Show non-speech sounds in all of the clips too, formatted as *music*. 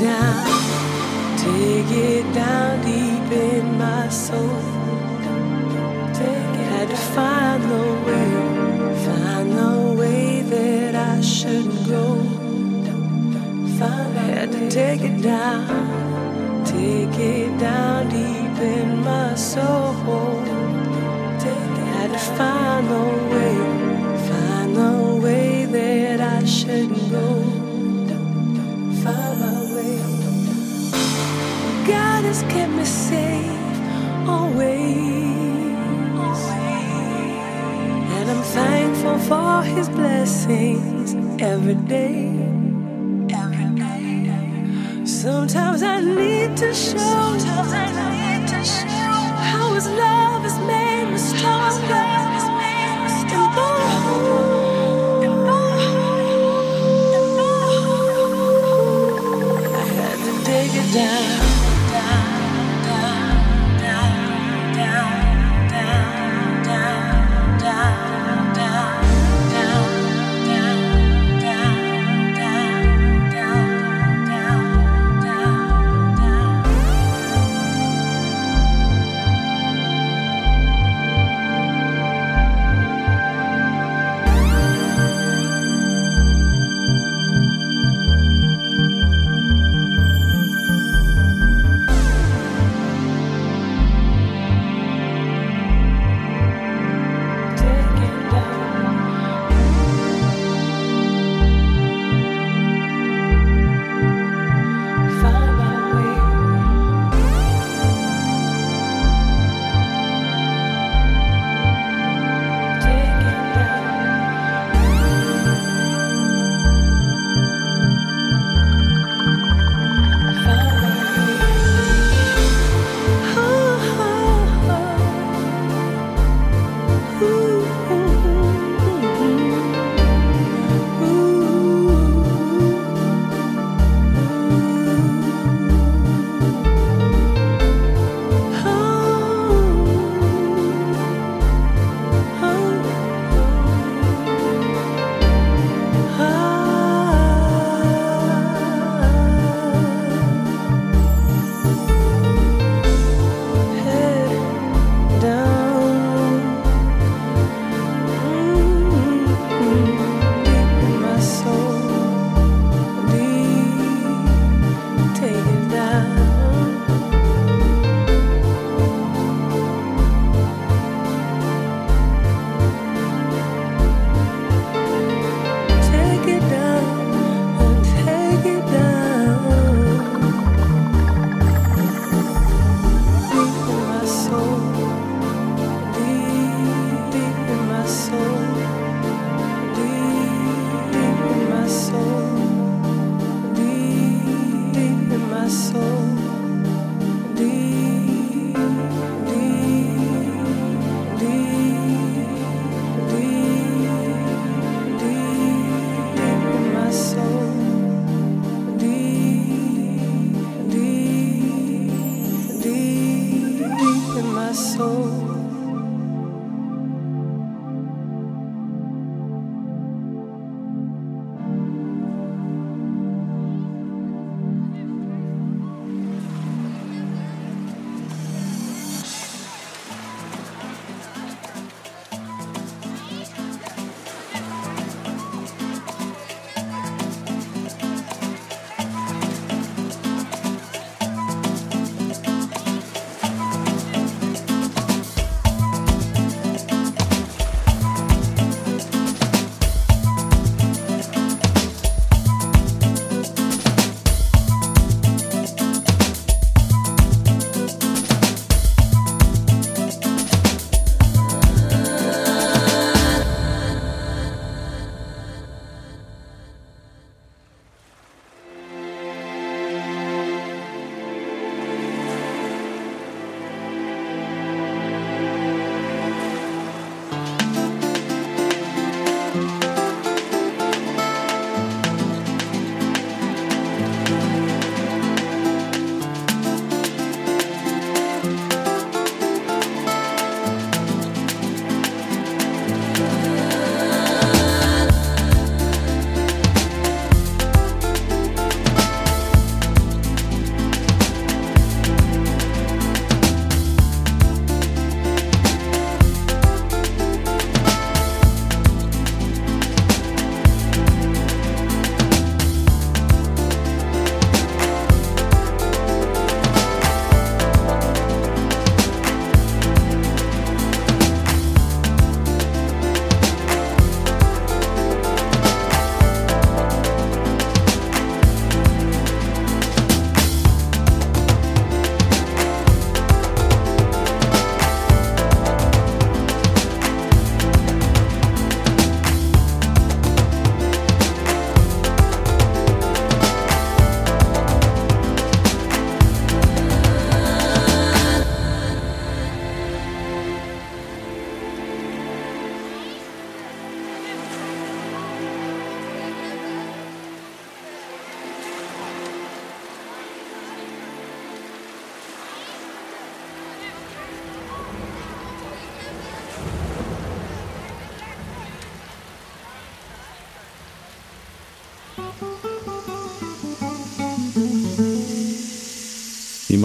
down, take it down deep in my soul. Take it, had to find the way, find the way that I should go. Find, had to take it down, take it down deep in my soul. Take it, had to find the way. always me safe, always. And I'm thankful for his blessings every day. Sometimes I need to show how his love has made me. And though down.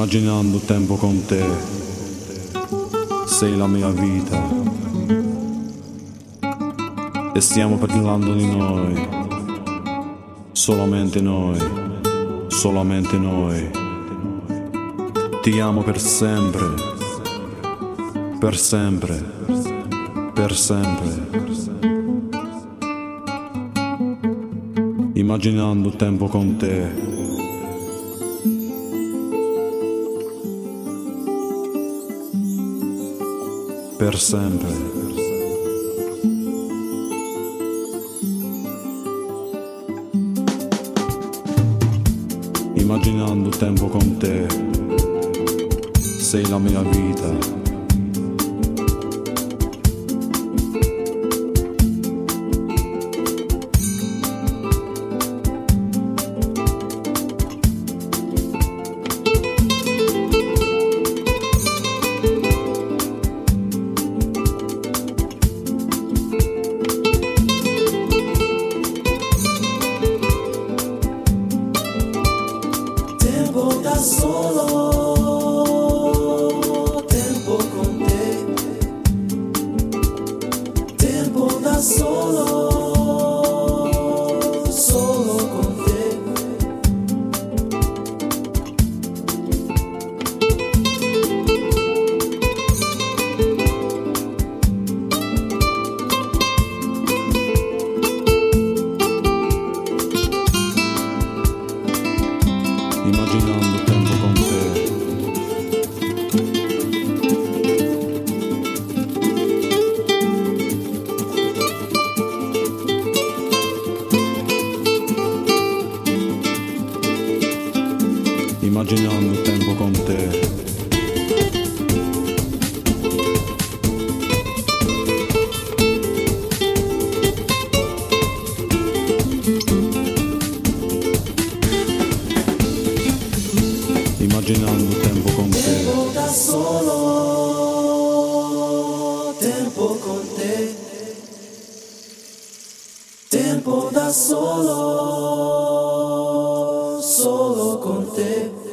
Immaginando tempo con te, sei la mia vita. E stiamo parlando di noi, solamente noi, solamente noi. Ti amo per sempre, per sempre, per sempre. Immaginando tempo con te per sempre. Immaginando tempo con te, sei la mia vita. todo conté.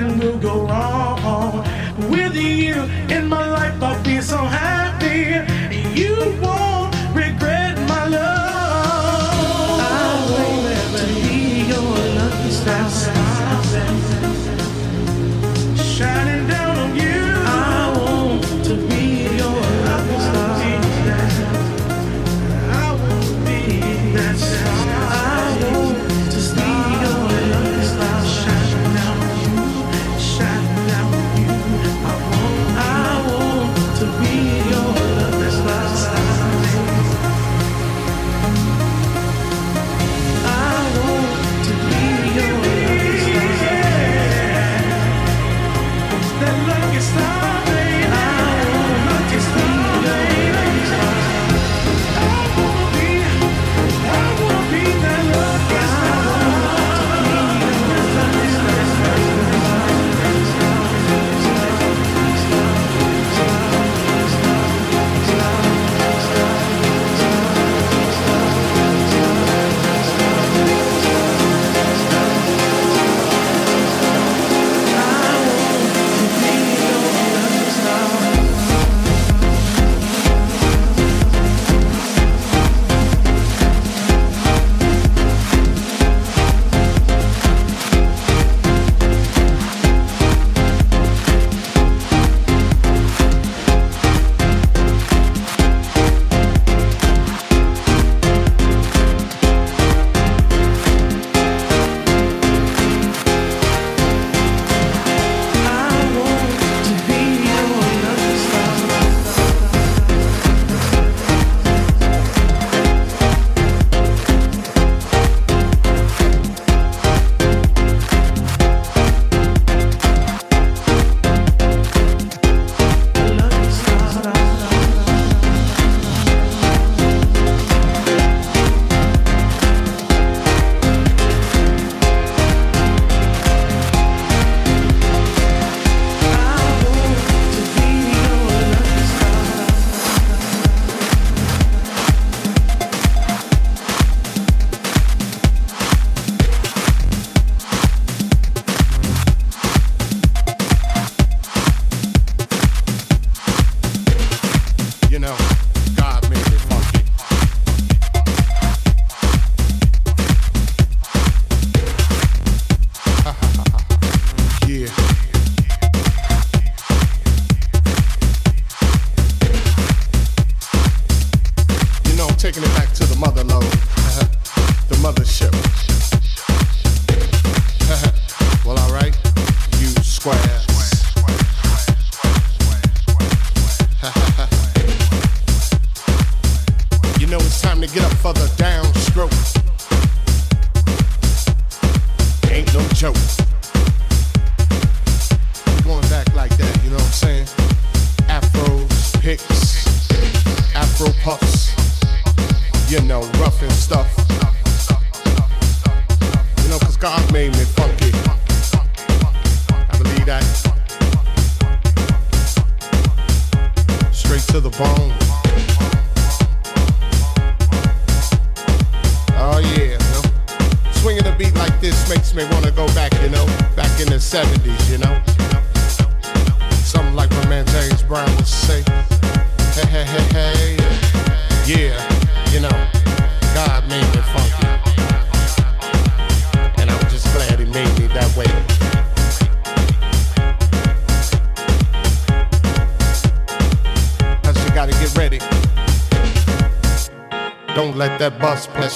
nothing will go wrong.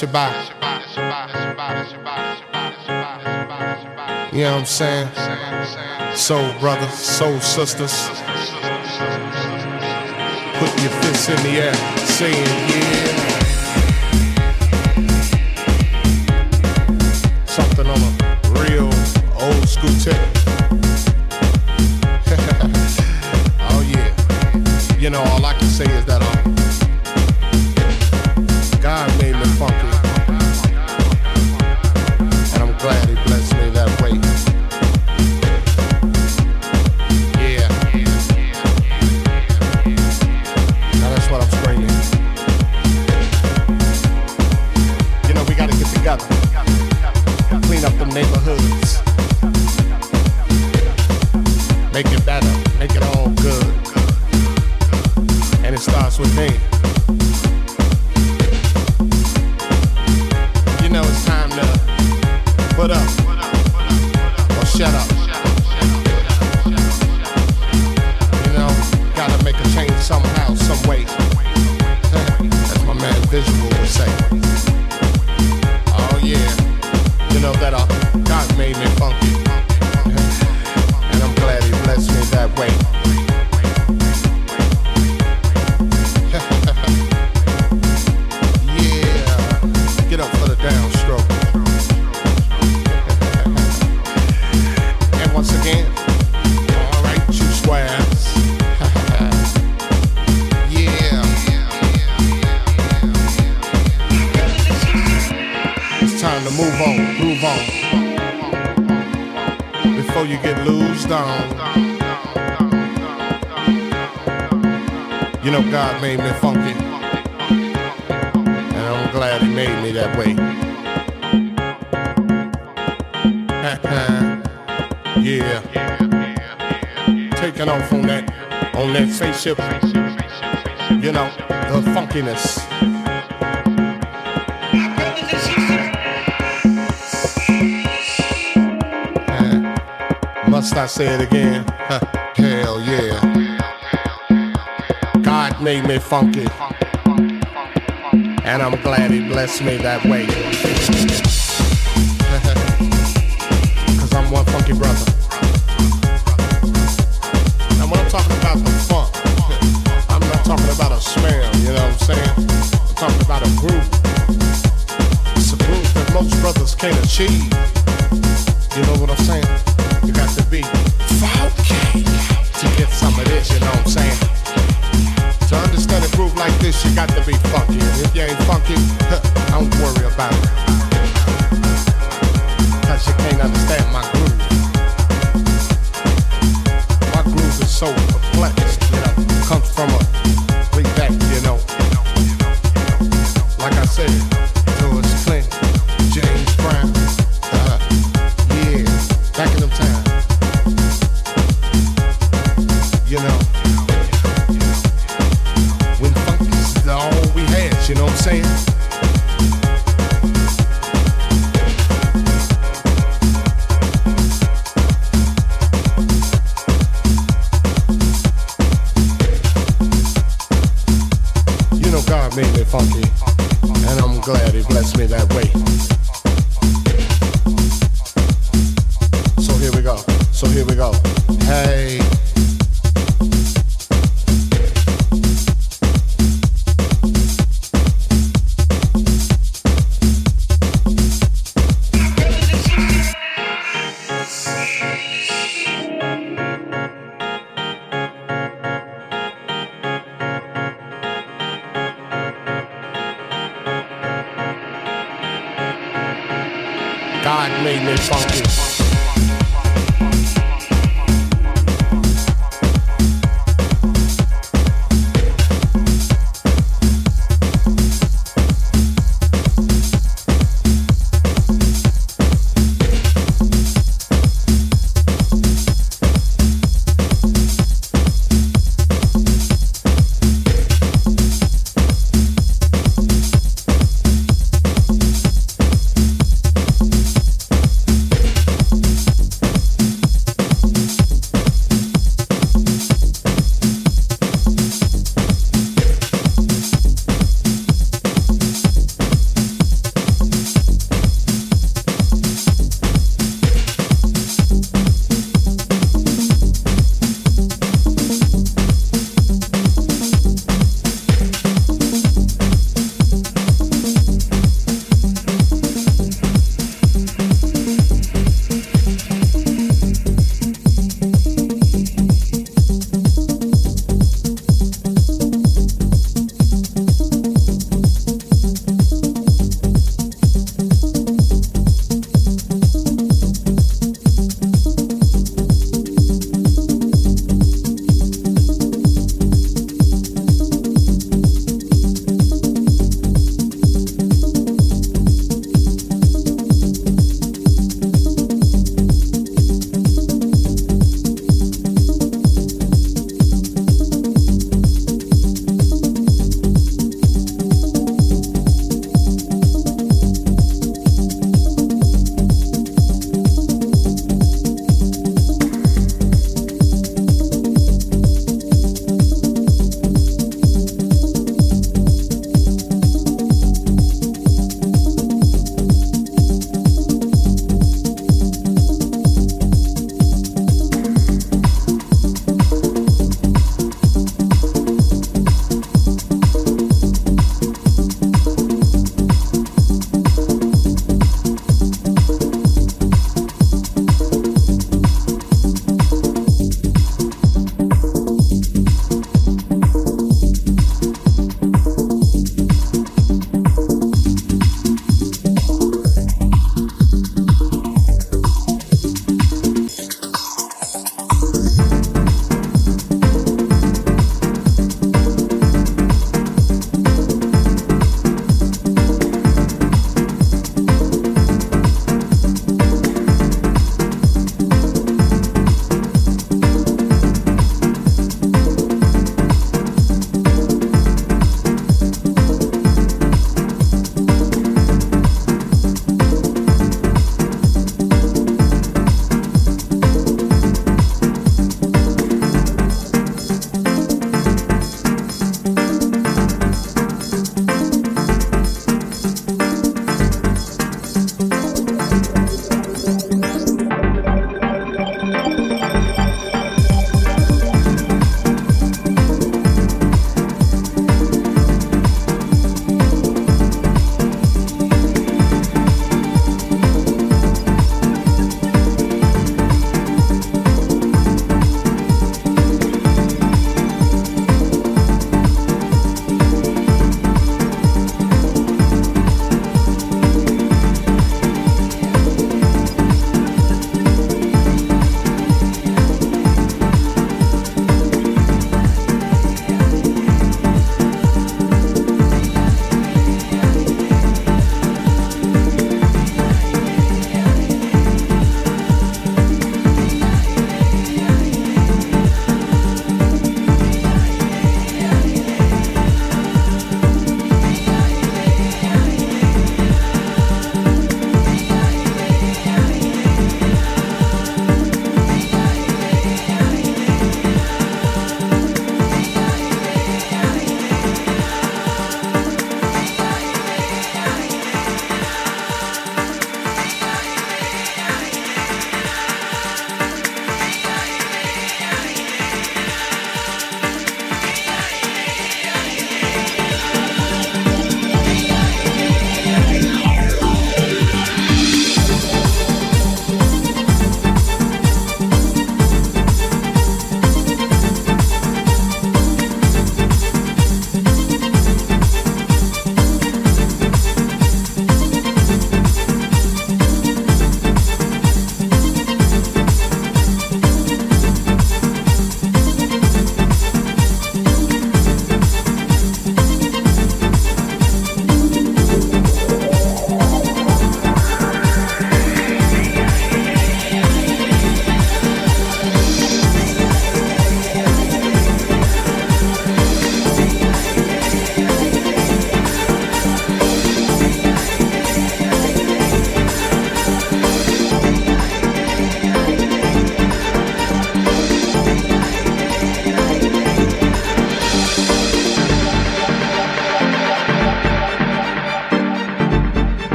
Shabbat. You know what I'm saying? Soul brother, soul sisters. Put your fists in the air, saying, yeah. before you get loosed on. You know, God made me funky. And I'm glad He made me that way. *laughs* yeah. Taking off on that, on that spaceship. You know, the funkiness. must I say it again? Hell yeah. God made me funky. And I'm glad he blessed me that way. *laughs* Cause I'm one funky brother. Now when I'm talking about the funk, I'm not talking about a smell, you know what I'm saying? I'm talking about a groove. It's a groove that most brothers can't achieve.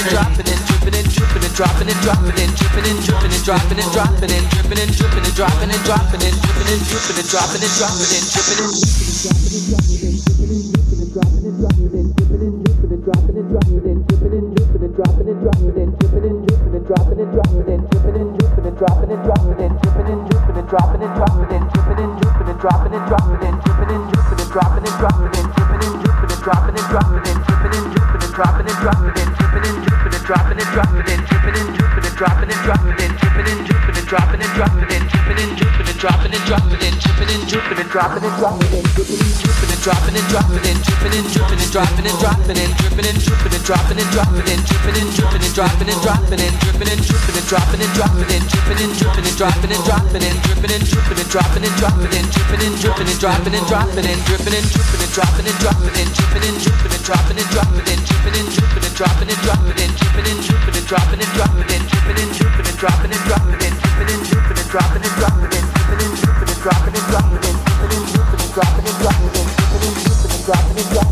Dropping and drippin' and drippin' and dropping and dropping, dripping and dropping and dropping and dropping, dripping and drippin' and dropping and dropping, dripping and drippin' and dropping and dropping dripping and drop it and drop it, then dripping and dripping and dropping and drop it, then dripping and do for the dropping and dripping and dripping and dropping and drop it, then drip it and for the dropping and dripping and dripping and dropping and dropping and dripping and dripping and dropping and dropping, keep it and dripping and dropping and dropping and dripping and dripping and dropping and dropping and dripping and dripping and dropping and dropping and dripping and dripping and dropping and dropping and dripping and dripping and dropping and dropping and dripping and dripping and dropping and dropping and dripping and dripping and dropping and dropping and dripping and dripping and dropping and dropping and dripping and dripping and dropping and dropping and dripping and dripping and dropping and dropping and dripping and dripping and dropping and dropping and dripping and dripping and dropping and dropping and dripping and dripping and dropping and dropping and dripping and dripping and dropping and dropping and dripping and dripping and dropping and dropping and dripping and dripping and dropping and dropping and dripping and dripping and dropping and dropping and dripping and dripping and dropping and dropping and dripping and dripping and dropping and dropping and dripping and dripping and dropping and dropping and dripping and dripping and dropping and dropping and dripping and dripping and dropping and dropping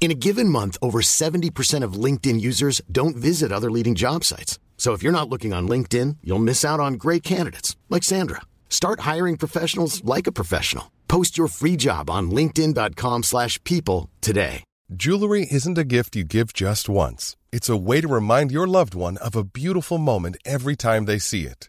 In a given month, over 70% of LinkedIn users don't visit other leading job sites. So if you're not looking on LinkedIn, you'll miss out on great candidates like Sandra. Start hiring professionals like a professional. Post your free job on linkedin.com/people today. Jewelry isn't a gift you give just once. It's a way to remind your loved one of a beautiful moment every time they see it.